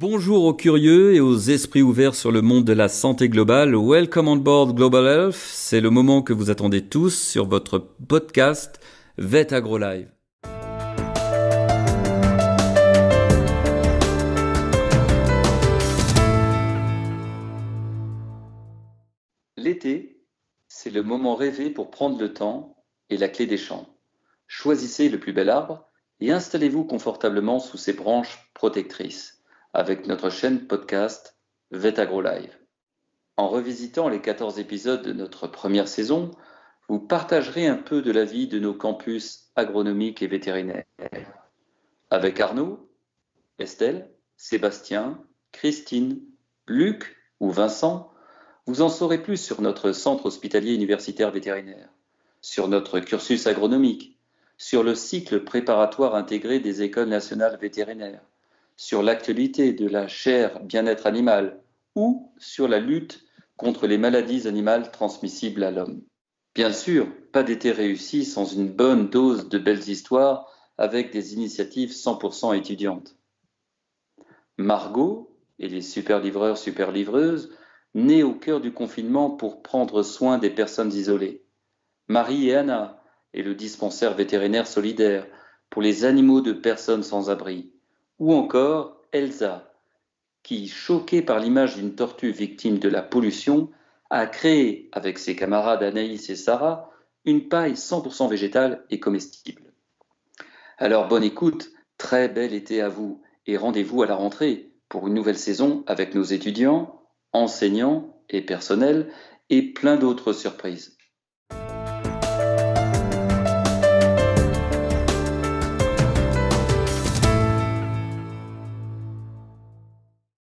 Bonjour aux curieux et aux esprits ouverts sur le monde de la santé globale. Welcome on board Global Health. C'est le moment que vous attendez tous sur votre podcast Vet Agro Live. L'été, c'est le moment rêvé pour prendre le temps et la clé des champs. Choisissez le plus bel arbre et installez-vous confortablement sous ses branches protectrices avec notre chaîne podcast VetAgro Live. En revisitant les 14 épisodes de notre première saison, vous partagerez un peu de la vie de nos campus agronomiques et vétérinaires. Avec Arnaud, Estelle, Sébastien, Christine, Luc ou Vincent, vous en saurez plus sur notre centre hospitalier universitaire vétérinaire, sur notre cursus agronomique, sur le cycle préparatoire intégré des écoles nationales vétérinaires, sur l'actualité de la chair bien-être animal ou sur la lutte contre les maladies animales transmissibles à l'homme. Bien sûr, pas d'été réussi sans une bonne dose de belles histoires avec des initiatives 100% étudiantes. Margot et les super livreurs, super nés au cœur du confinement pour prendre soin des personnes isolées. Marie et Anna et le dispensaire vétérinaire solidaire pour les animaux de personnes sans abri ou encore Elsa, qui, choquée par l'image d'une tortue victime de la pollution, a créé, avec ses camarades Anaïs et Sarah, une paille 100% végétale et comestible. Alors bonne écoute, très bel été à vous, et rendez-vous à la rentrée pour une nouvelle saison avec nos étudiants, enseignants et personnels, et plein d'autres surprises.